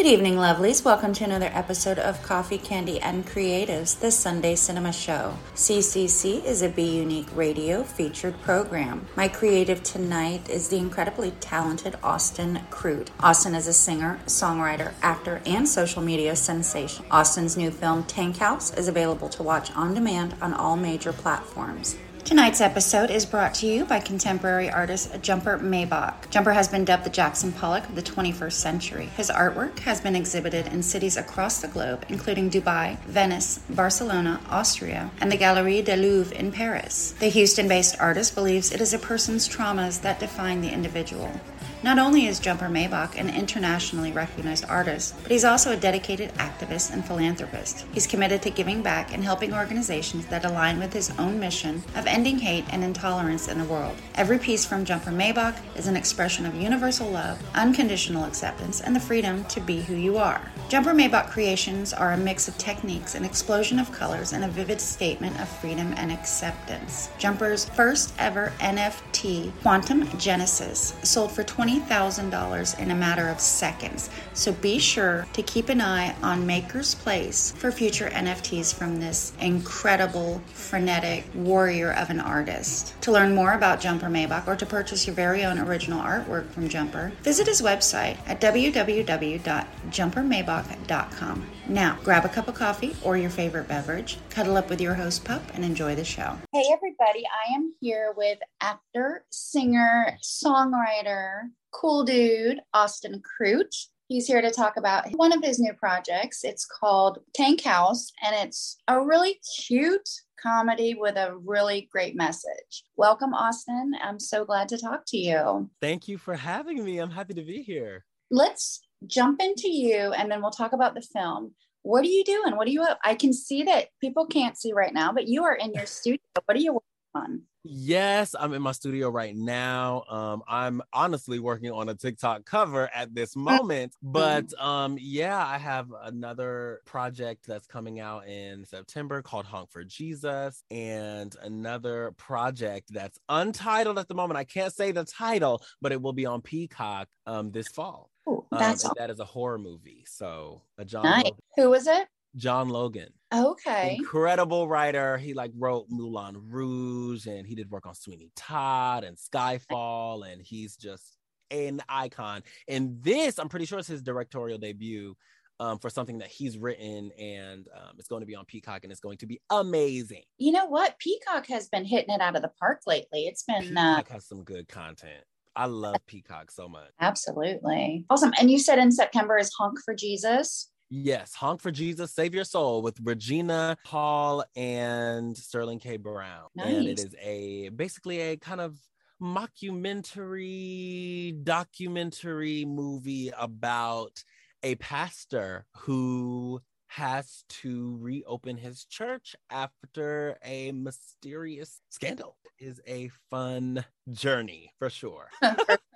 Good evening, lovelies. Welcome to another episode of Coffee, Candy, and Creatives, the Sunday Cinema Show. CCC is a Be Unique radio featured program. My creative tonight is the incredibly talented Austin Crute. Austin is a singer, songwriter, actor, and social media sensation. Austin's new film, Tankhouse, is available to watch on demand on all major platforms. Tonight's episode is brought to you by contemporary artist Jumper Maybach. Jumper has been dubbed the Jackson Pollock of the 21st century. His artwork has been exhibited in cities across the globe, including Dubai, Venice, Barcelona, Austria, and the Galerie de Louvre in Paris. The Houston based artist believes it is a person's traumas that define the individual. Not only is Jumper Maybach an internationally recognized artist, but he's also a dedicated activist and philanthropist. He's committed to giving back and helping organizations that align with his own mission of ending hate and intolerance in the world. Every piece from Jumper Maybach is an expression of universal love, unconditional acceptance, and the freedom to be who you are. Jumper Maybach creations are a mix of techniques, an explosion of colors, and a vivid statement of freedom and acceptance. Jumper's first ever NFT, Quantum Genesis, sold for 20 $20,000 in a matter of seconds. So be sure to keep an eye on MakersPlace for future NFTs from this incredible, frenetic warrior of an artist. To learn more about Jumper Maybach or to purchase your very own original artwork from Jumper, visit his website at www.jumpermaybach.com. Now, grab a cup of coffee or your favorite beverage, cuddle up with your host pup, and enjoy the show. Hey, everybody, I am here with actor, singer, songwriter, cool dude, Austin Crute. He's here to talk about one of his new projects. It's called Tankhouse, and it's a really cute comedy with a really great message. Welcome, Austin. I'm so glad to talk to you. Thank you for having me. I'm happy to be here. Let's jump into you and then we'll talk about the film. What are you doing? What are you up? I can see that people can't see right now, but you are in your studio. What are you on? Yes, I'm in my studio right now. Um, I'm honestly working on a TikTok cover at this moment, but um, yeah, I have another project that's coming out in September called Honk for Jesus, and another project that's untitled at the moment. I can't say the title, but it will be on Peacock um, this fall. Ooh, that's um, that is a horror movie. So a John. Nice. Who was it? John Logan. Okay. Incredible writer. He like wrote Moulin Rouge and he did work on Sweeney Todd and Skyfall, and he's just an icon. And this, I'm pretty sure, is his directorial debut. Um, for something that he's written and um, it's going to be on Peacock and it's going to be amazing. You know what? Peacock has been hitting it out of the park lately. It's been uh, Peacock uh, has some good content. I love Peacock so much. Absolutely. Awesome. And you said in September is Honk for Jesus. Yes, Honk for Jesus, Save Your Soul with Regina Hall and Sterling K. Brown. Nice. And it is a basically a kind of mockumentary, documentary movie about a pastor who has to reopen his church after a mysterious scandal is a fun journey for sure.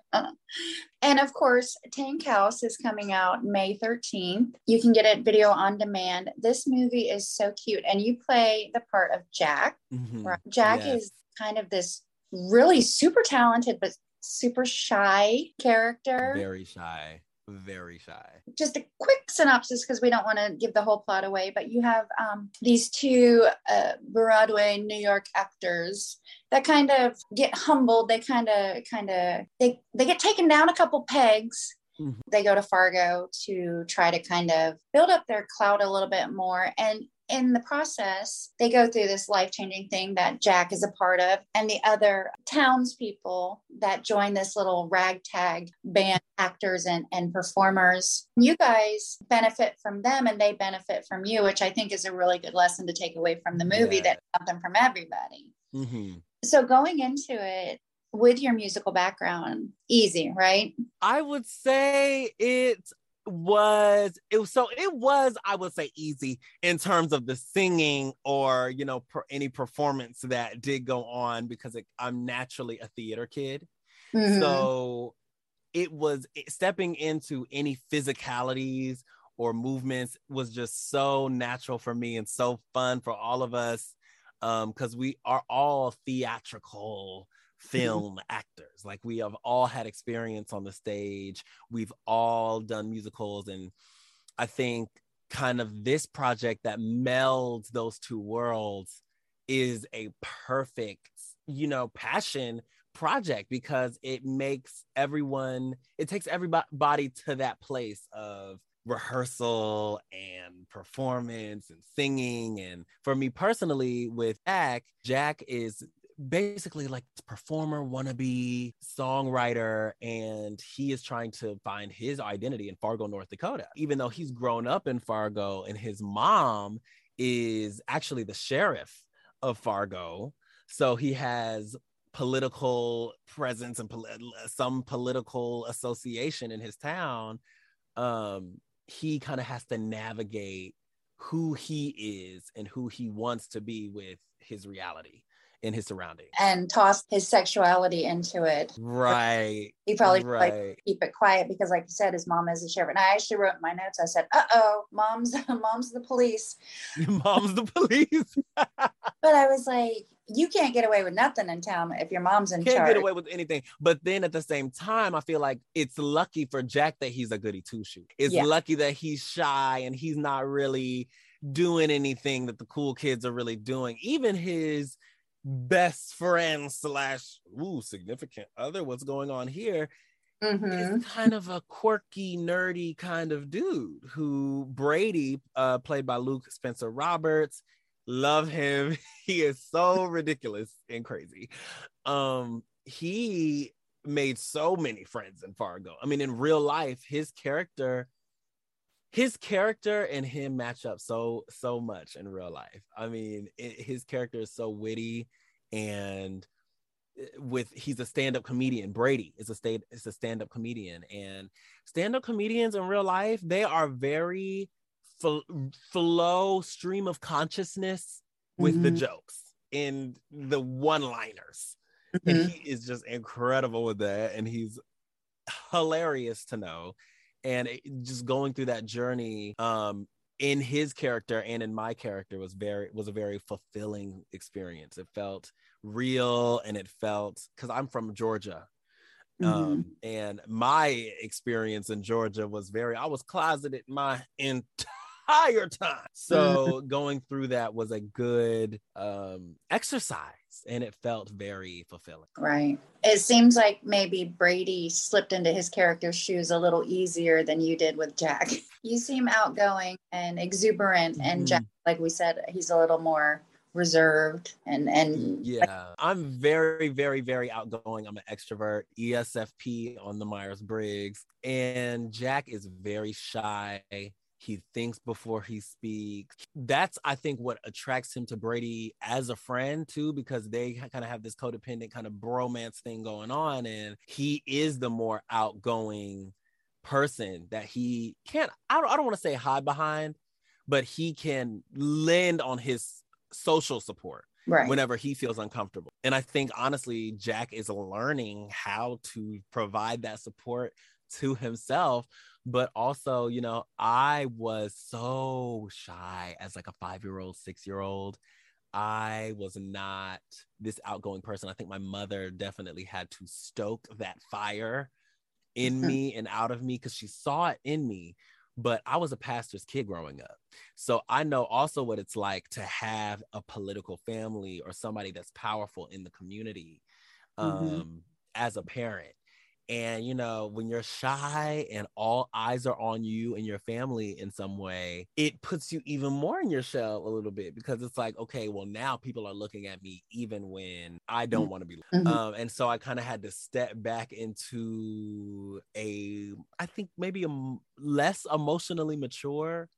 and of course, Tankhouse is coming out May 13th. You can get it video on demand. This movie is so cute. And you play the part of Jack. Mm-hmm. Right? Jack yes. is kind of this really super talented, but super shy character. Very shy very shy. Just a quick synopsis because we don't want to give the whole plot away, but you have um, these two uh, Broadway New York actors that kind of get humbled. They kind of, kind of, they they get taken down a couple pegs. Mm-hmm. They go to Fargo to try to kind of build up their clout a little bit more. And in the process, they go through this life changing thing that Jack is a part of, and the other townspeople that join this little ragtag band actors and, and performers. You guys benefit from them and they benefit from you, which I think is a really good lesson to take away from the movie yeah. that something from everybody. Mm-hmm. So going into it, with your musical background easy right i would say it's was it was so it was i would say easy in terms of the singing or you know per, any performance that did go on because it, i'm naturally a theater kid mm-hmm. so it was it, stepping into any physicalities or movements was just so natural for me and so fun for all of us because um, we are all theatrical Mm-hmm. film actors. Like we have all had experience on the stage. We've all done musicals and I think kind of this project that melds those two worlds is a perfect, you know, passion project because it makes everyone, it takes everybody to that place of rehearsal and performance and singing. And for me personally, with Jack, Jack is basically like performer wannabe songwriter and he is trying to find his identity in fargo north dakota. Even though he's grown up in fargo and his mom is actually the sheriff of fargo so he has political presence and pol- some political association in his town um he kind of has to navigate who he is and who he wants to be with his reality in his surroundings and toss his sexuality into it. Right. He probably right. like keep it quiet because, like you said, his mom is a sheriff. And I actually wrote in my notes. I said, "Uh oh, mom's mom's the police." mom's the police. but I was like, you can't get away with nothing in town if your mom's in charge." can't get away with anything. But then at the same time, I feel like it's lucky for Jack that he's a goody two shoe. It's yeah. lucky that he's shy and he's not really doing anything that the cool kids are really doing. Even his best friend slash ooh significant other what's going on here mm-hmm. is kind of a quirky nerdy kind of dude who brady uh, played by luke spencer roberts love him. He is so ridiculous and crazy. Um he made so many friends in fargo. I mean in real life his character his character and him match up so so much in real life. I mean, it, his character is so witty and eh, with he's a stand-up comedian. Brady is a state is a stand-up comedian and stand-up comedians in real life, they are very flow stream of consciousness with mm-hmm. the jokes and the one-liners. Mm-hmm. And he is just incredible with that and he's hilarious to know and it, just going through that journey um in his character and in my character was very was a very fulfilling experience it felt real and it felt because i'm from georgia mm-hmm. um and my experience in georgia was very i was closeted my entire time so mm-hmm. going through that was a good um exercise and it felt very fulfilling. Right. It seems like maybe Brady slipped into his character's shoes a little easier than you did with Jack. You seem outgoing and exuberant, and mm. Jack, like we said, he's a little more reserved and and yeah i'm very very very outgoing i'm an extrovert esfp on the myers-briggs and jack is very shy he thinks before he speaks. That's, I think, what attracts him to Brady as a friend, too, because they kind of have this codependent kind of bromance thing going on. And he is the more outgoing person that he can't, I don't, I don't want to say hide behind, but he can lend on his social support. Right. whenever he feels uncomfortable. And I think honestly, Jack is learning how to provide that support to himself but also you know i was so shy as like a five year old six year old i was not this outgoing person i think my mother definitely had to stoke that fire in me and out of me because she saw it in me but i was a pastor's kid growing up so i know also what it's like to have a political family or somebody that's powerful in the community mm-hmm. um, mm-hmm. as a parent and you know when you're shy and all eyes are on you and your family in some way it puts you even more in your shell a little bit because it's like okay well now people are looking at me even when i don't mm, want to be mm-hmm. um, and so i kind of had to step back into a i think maybe a less emotionally mature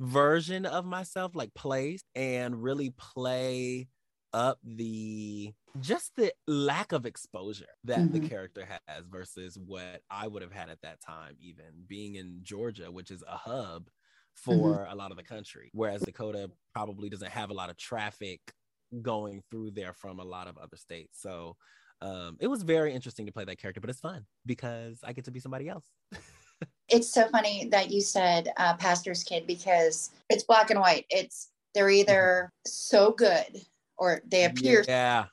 version of myself like place and really play up the just the lack of exposure that mm-hmm. the character has versus what I would have had at that time, even being in Georgia, which is a hub mm-hmm. for mm-hmm. a lot of the country, whereas Dakota probably doesn't have a lot of traffic going through there from a lot of other states. So um, it was very interesting to play that character, but it's fun because I get to be somebody else. it's so funny that you said uh, pastor's kid because it's black and white. It's they're either mm-hmm. so good or they appear yeah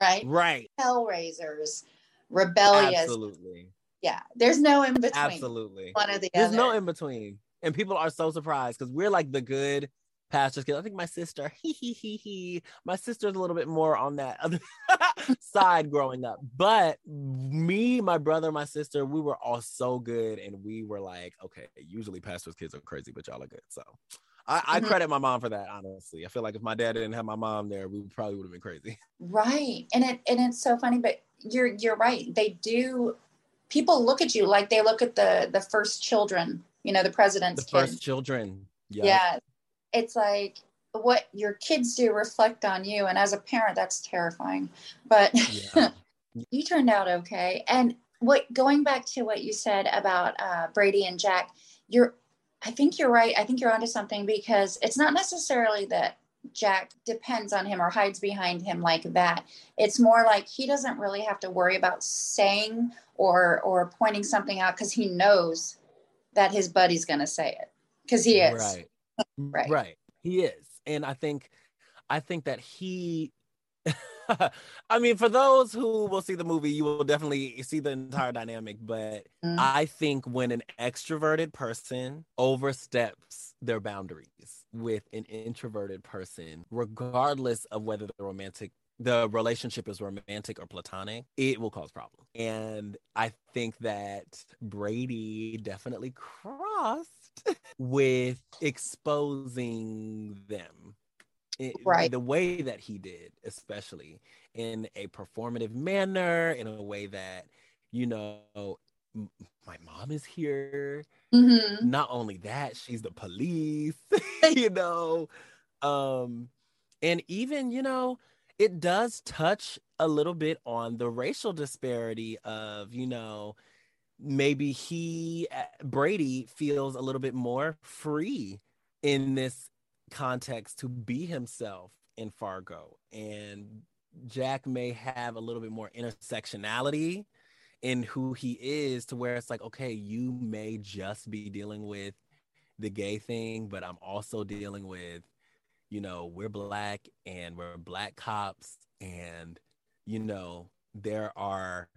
right? Right. Hellraisers, rebellious. Absolutely. Yeah. There's no in between. Absolutely. One or the There's other. no in between. And people are so surprised because we're like the good pastor's kids. I think my sister, he he he he. My sister's a little bit more on that other side growing up. But me, my brother, my sister, we were all so good. And we were like, okay, usually pastors' kids are crazy, but y'all are good. So I, I Mhm. credit my mom for that, honestly. I feel like if my dad didn't have my mom there, we probably would have been crazy. Right. And it and it's so funny, but you're you're right. They do people look at you like they look at the the first children, you know, the president's The kids. first children. Yup. Yeah. It's like what your kids do reflect on you. And as a parent, that's terrifying. But Yeah. you turned out okay. And what going back to what you said about uh, Brady and Jack, you're I think you're right. I think you're onto something because it's not necessarily that Jack depends on him or hides behind him like that. It's more like he doesn't really have to worry about saying or or pointing something out because he knows that his buddy's gonna say it. Because he is. Right. Right. Right. He is. And I think I think that he I mean, for those who will see the movie, you will definitely see the entire dynamic. But Mm. I think when an extroverted person oversteps their boundaries with an introverted person, regardless of whether the romantic the relationship is romantic or platonic, it will cause problems. And I think that Brady definitely crossed with exposing them. It- Right. The way that he did, especially in a performative manner, in a way that, you know, m- my mom is here. Mhm. Not only that, she's the police, you know. Um, and even, you know, it does touch a little bit on the racial disparity of, you know, maybe he uh, Brady feels a little bit more free in this context to be himself in Fargo and Jack may have a little bit more intersectionality in who he is to where it's like okay you may just be dealing with the gay thing but I'm also dealing with you know we're black and we're black cops and you know there are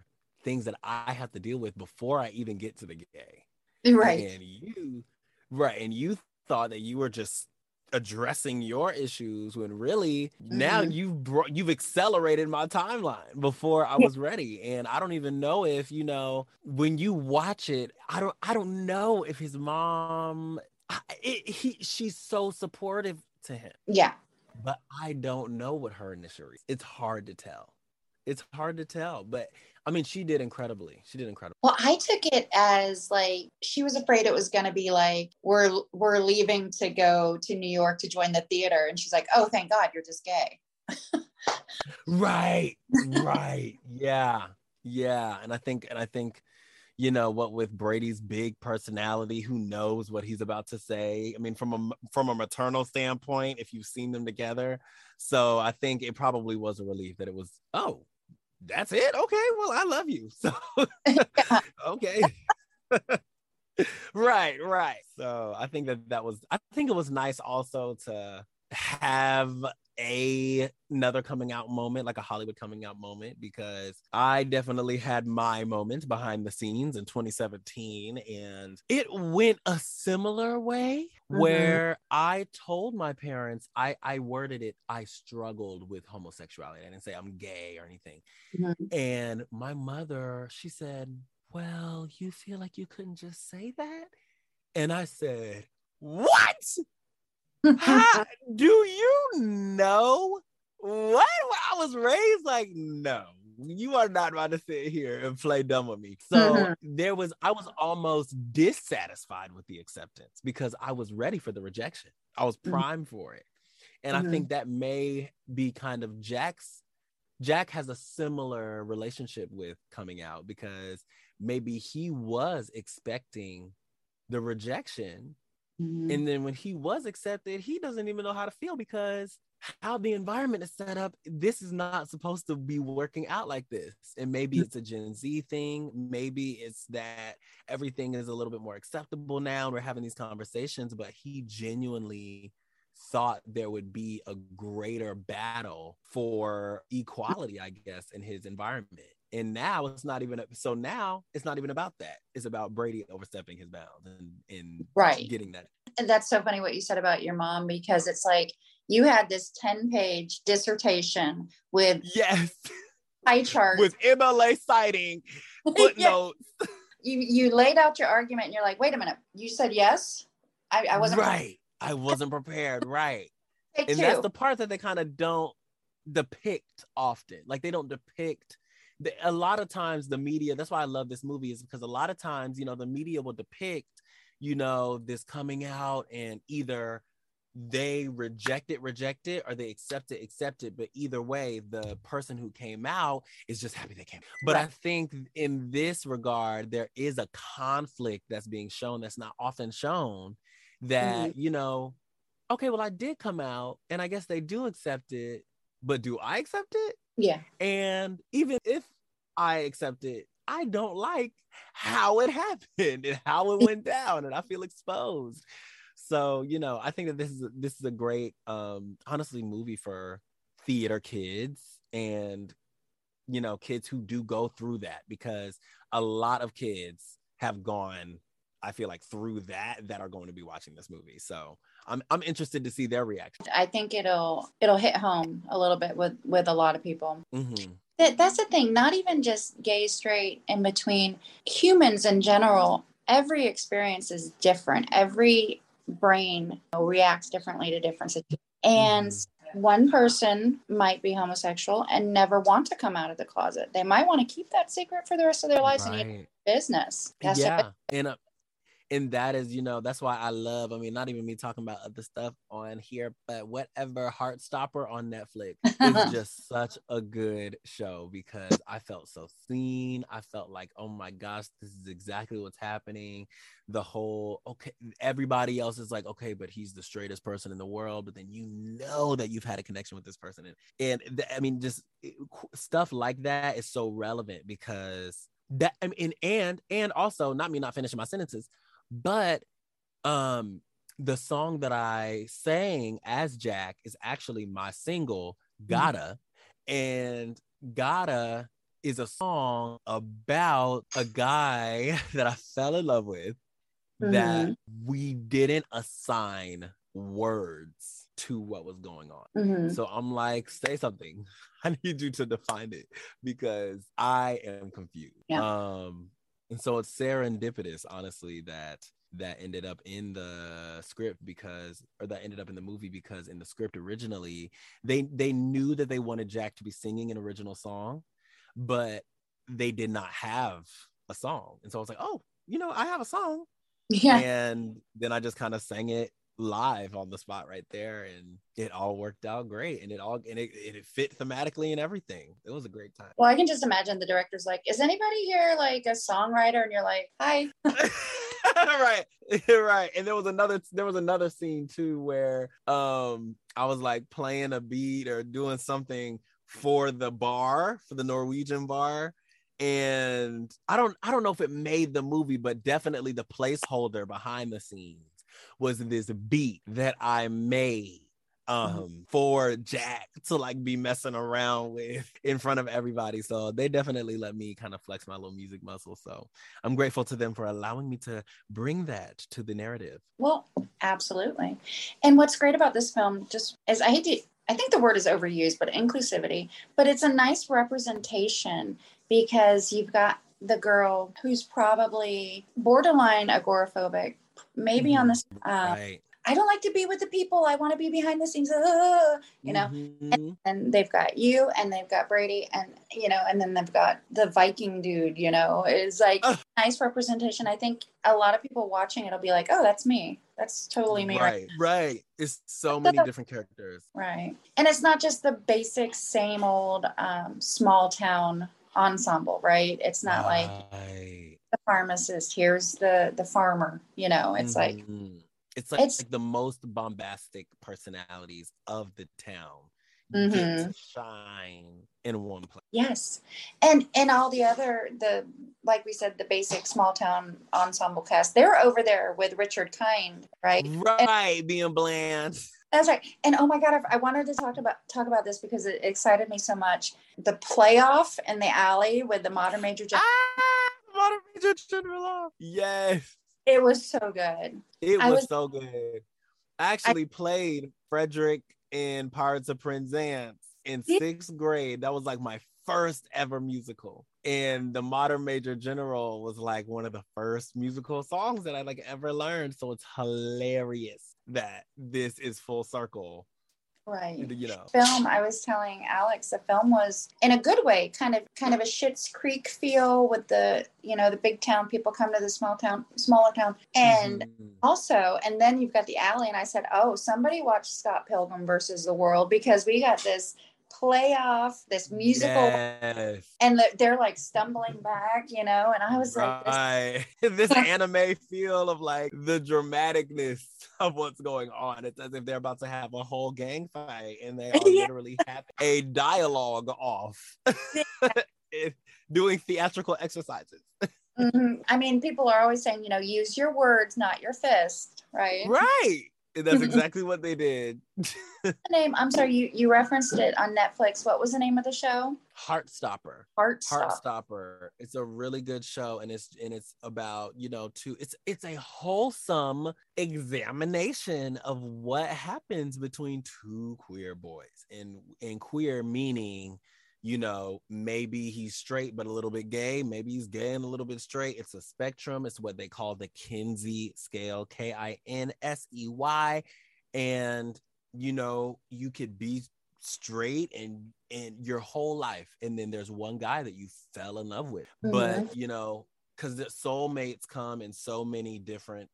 things that I have to deal with before I even get to the gay Right. and you right and you thought that you were just addressing your issues when really now Mhm. you've brought you've accelerated my timeline before I was ready and I don't even know if you know when you watch it I don't I don't know if his mom I, it, he she's so supportive to him Yeah. but I don't know what her initial re- it's hard to tell it's hard to tell but I mean she did incredibly she did incredibly Well, I took it as like she was afraid it was going to be like we're we're leaving to go to New York to join the theater, and she's like, "Oh, thank God, you're just gay." Right, right. yeah. Yeah. And I think, and I think, you know, what with Brady's big personality, who knows what he's about to say? I mean, from a from a maternal standpoint, if you've seen them together. So I think it probably was a relief that it was, oh, that's it. Okay. Well, I love you. So okay. right, right. So I think that that was I think it was nice also to have a another coming out moment like a hollywood coming out moment because i definitely had my moment behind the scenes in 2017 and it went a similar way Mhm. where i told my parents i i worded it i struggled with homosexuality i didn't say i'm gay or anything Mhm. and my mother she said well you feel like you couldn't just say that and i said what how, do you know what? I was raised like, no, you are not about to sit here and play dumb with me. So Mhm. there was, I was almost dissatisfied with the acceptance because I was ready for the rejection. I was Mhm. primed for it. And I Mhm. think that may be kind of Jack's. Jack has a similar relationship with coming out because maybe he was expecting the rejection Mhm. and then when he was accepted, he doesn't even know how to feel because how the environment is set up, this is not supposed to be working out like this. And maybe it's a Gen Z thing. Maybe it's that everything is a little bit more acceptable now. And we're having these conversations, but he genuinely thought there would be a greater battle for equality, I guess, in his environment. And now it's not even so now it's not even about that. It's about Brady overstepping his bounds and, and right getting that. And that's so funny what you said about your mom because it's like you had this 10 page dissertation with yes pie chart with MLA citing footnotes. yeah. You you laid out your argument and you're like, wait a minute, you said yes. I, I wasn't right. I wasn't prepared. Right. And two. that's the part that they kind of don't depict often. Like they don't depict the, a lot of times the media. That's why I love this movie is because a lot of times you know the media will depict you know this coming out and either they reject it, reject it, or they accept it, accept it. But either way, the person who came out is just happy they came. But right. I think in this regard, there is a conflict that's being shown that's not often shown that mm-hmm. you know okay well i did come out and i guess they do accept it but do i accept it yeah. And even if i accept it i don't like how it happened and how it went down and i feel exposed. So you know i think that this is this is a great um honestly movie for theater kids and you know kids who do go through that because a lot of kids have gone I feel like through that that are going to be watching this movie. So I'm I'm interested to see their reaction. I think it'll it'll hit home a little bit with with a lot of people. Mm-hmm. That, that's the thing. Not even just gay, straight, in between. Humans in general, every experience is different. Every brain reacts differently to different situations. And mm-hmm. one person might be homosexual and never want to come out of the closet. They might want to keep that secret for the rest of their lives right. and business. That's yeah, and uh, and that is you know that's why i love i mean not even me talking about other stuff on here but whatever heartstopper on netflix is just such a good show because i felt so seen. I felt like oh my gosh this is exactly what's happening. The whole okay everybody else is like okay but he's the straightest person in the world but then you know that you've had a connection with this person. And, and th- i mean just eh, stuff like that is so relevant because that I mean, and and also not me not finishing my sentences but um the song that I sang as Jack is actually my single, mm-hmm. Gotta. Mm-hmm. And Gotta is a song about a guy that I fell in love with mm-hmm. that we didn't assign words to what was going on. Mm-hmm. So I'm like, say something. I need you to define it because I am confused. Yeah. Um, and so it's serendipitous, honestly, that that ended up in the script because or that ended up in the movie because in the script originally they they knew that they wanted Jack to be singing an original song, but they did not have a song. And so I was like, oh, you know, I have a song. Yeah. And then I just kind of sang it live on the spot right there and it all worked out great and it all and it, it fit thematically and everything. It was a great time. Well i can just imagine the director's like is anybody here like a songwriter? And you're like hi. Right right. And there was another there was another scene too where um i was like playing a beat or doing something for the bar for the norwegian bar and i don't i don't know if it made the movie but definitely the placeholder behind the scenes was this beat that I made mm-hmm. um for Jack to like be messing around with in front of everybody. So they definitely let me kind of flex my little music muscle. So I'm grateful to them for allowing me to bring that to the narrative. Well, absolutely. And what's great about this film just is I hate to I think the word is overused, but inclusivity, but it's a nice representation because you've got the girl who's probably borderline agoraphobic, maybe mm-hmm. on this uh, right. I don't like to be with the people. I want to be behind the scenes, uh, you know. Mm-hmm. And, and, they've got you, and they've got Brady, and you know, and then they've got the Viking dude. You know, is like nice representation. I think a lot of people watching it'll be like, "Oh, that's me. That's totally me." Right, right. It's so many different characters. Right, and it's not just the basic same old um, small town ensemble. Right. It's not right. like the pharmacist here's the the farmer you know it's mm-hmm. like it's like, it's like the most bombastic personalities of the town mm-hmm. shine in one place yes and and all the other the like we said the basic small town ensemble cast they're over there with richard kind right right and, being bland That's right. And oh my god, I wanted to talk about talk about this because it excited me so much. The playoff in the alley with the modern major. Gen- ah, modern major general. Yes. It was so good. It was, was so good. I actually I, played Frederick in Pirates of Penzance in sixth grade. That was like my first ever musical. And the Modern Major General was like one of the first musical songs that I like ever learned. So it's hilarious that this is full circle right. You know. Film i was telling alex the film was in a good way kind of kind of a Schitt's Creek feel with the you know the big town people come to the small town smaller town. And mm-hmm. also and then you've got the alley and i said oh somebody watched scott pilgrim versus the world because we got this playoff, this musical, yes. and they're like stumbling back, you know. And I was right. like, this, this anime feel of like the dramaticness of what's going on. It's as if they're about to have a whole gang fight, and they are yeah. literally have a dialogue off, doing theatrical exercises. Mm-hmm. I mean, people are always saying, you know, use your words, not your fist, right? Right. That's exactly what they did. the name? I'm sorry, you you referenced it on Netflix. What was the name of the show? Heartstopper. Heartstopper. Heartstopper. It's a really good show, and it's and it's about you know to it's it's a wholesome examination of what happens between two queer boys, and and queer meaning you know, maybe he's straight but a little bit gay. Maybe he's gay and a little bit straight. It's a spectrum. It's what they call the Kinsey scale, K I N S E Y. And, you know, you could be straight and and your whole life and then there's one guy that you fell in love with mm-hmm. but you know because the soulmates come in so many different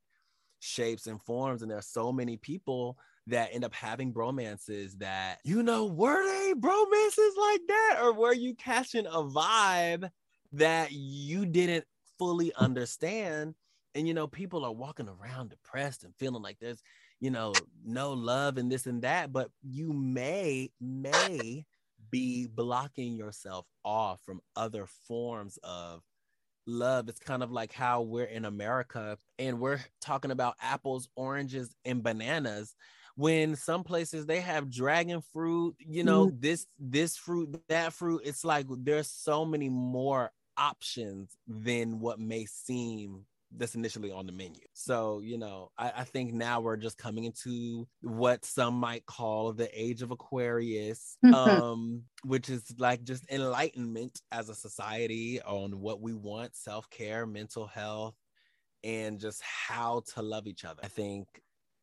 shapes and forms and there's so many people that end up having bromances that, you know, were they bromances like that? Or were you catching a vibe that you didn't fully understand? And, you know, people are walking around depressed and feeling like there's, you know, no love and this and that, but you may, may be blocking yourself off from other forms of love. It's kind of like how we're in America and we're talking about apples, oranges, and bananas when some places they have dragon fruit you know mm. this this fruit that fruit it's like there's so many more options than what may seem that's initially on the menu. So, you know, I, I, think now we're just coming into what some might call the age of Aquarius, mm-hmm. um, which is like just enlightenment as a society on what we want, self-care, mental health, and just how to love each other. I think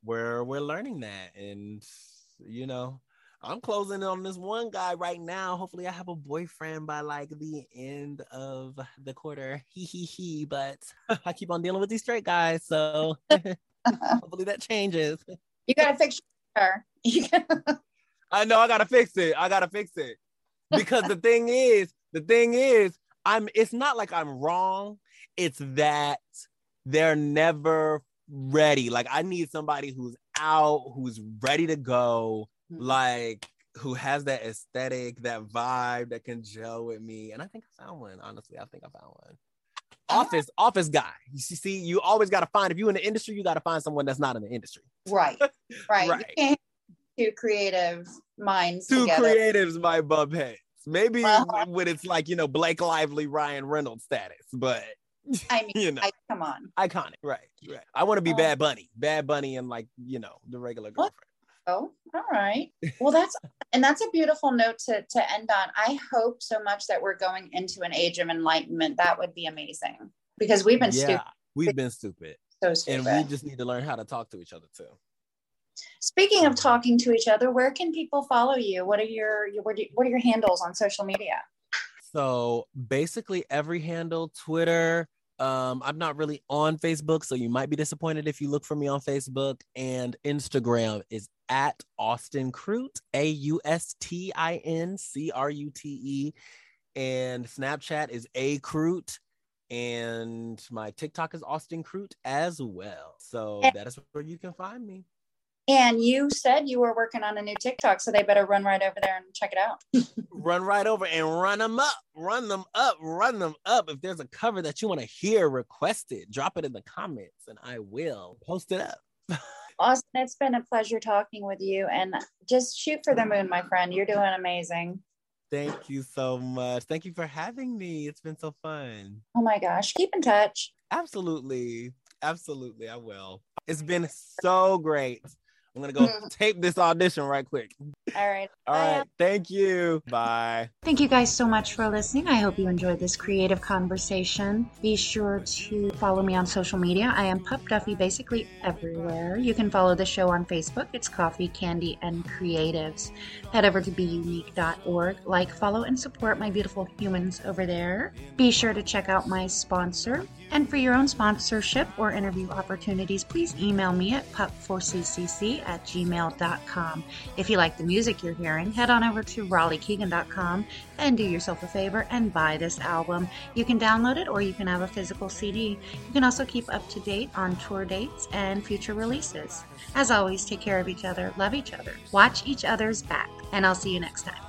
we're we're learning that. And you know i'm closing on this one guy right now. Hopefully i have a boyfriend by like the end of the quarter. He he he. But i keep on dealing with these straight guys so hopefully that changes. You gotta fix her i know i gotta fix it. I gotta fix it. Because the thing is the thing is i'm it's not like i'm wrong. It's that they're never ready. Like I need somebody who's out, who's ready to go, mm-hmm. like who has that aesthetic, that vibe that can gel with me. And I think I found one. Honestly, I think I found one. Office, office guy. You see, you always got to find if you're in the industry, you got to find someone that's not in the industry. Right, right. right. You can't two creative minds. Two together. creatives might bump heads. Maybe uh-huh. when it's like you know Blake Lively, Ryan Reynolds status, but I mean, you know, I, come on, iconic, right? Right. I want to be um, Bad Bunny, Bad Bunny, and like you know the regular girlfriend. Oh, all right. Well, that's and that's a beautiful note to to end on. I hope so much that we're going into an age of enlightenment. That would be amazing because we've been yeah, stupid. We've been stupid. So stupid. And we just need to learn how to talk to each other too. Speaking of talking to each other, where can people follow you? What are your, your what are your handles on social media? So basically every handle, Twitter, um, I'm not really on Facebook, so you might be disappointed if you look for me on Facebook. And Instagram is at Austin Crute, A U S T I N C R U T E. And Snapchat is A Crute. And my TikTok is Austin Crute as well. So that is where you can find me. And you said you were working on a new TikTok, so they better run right over there and check it out. run right over and run them up, run them up, run them up. If there's a cover that you want to hear requested, drop it in the comments and I will post it up. Austin, it's been a pleasure talking with you. And just shoot for the moon, my friend. You're doing amazing. Thank you so much. Thank you for having me. It's been so fun. Oh my gosh. Keep in touch. Absolutely. Absolutely. I will. It's been so great. I'm gonna go mm. tape this audition right quick. All right. All right. Bye. Thank you. Bye. Thank you guys so much for listening. I hope you enjoyed this creative conversation. Be sure to follow me on social media. I am Pup Duffy basically everywhere. You can follow the show on Facebook. It's Coffee, Candy, and Creatives. Head over to buneke.org. Like, follow, and support my beautiful humans over there. Be sure to check out my sponsor. And for your own sponsorship or interview opportunities, please email me at pup4ccc at gmail.com. If you like the music you're hearing, head on over to raleighkeegan.com and do yourself a favor and buy this album. You can download it or you can have a physical CD. You can also keep up to date on tour dates and future releases. As always, take care of each other, love each other, watch each other's back, and I'll see you next time.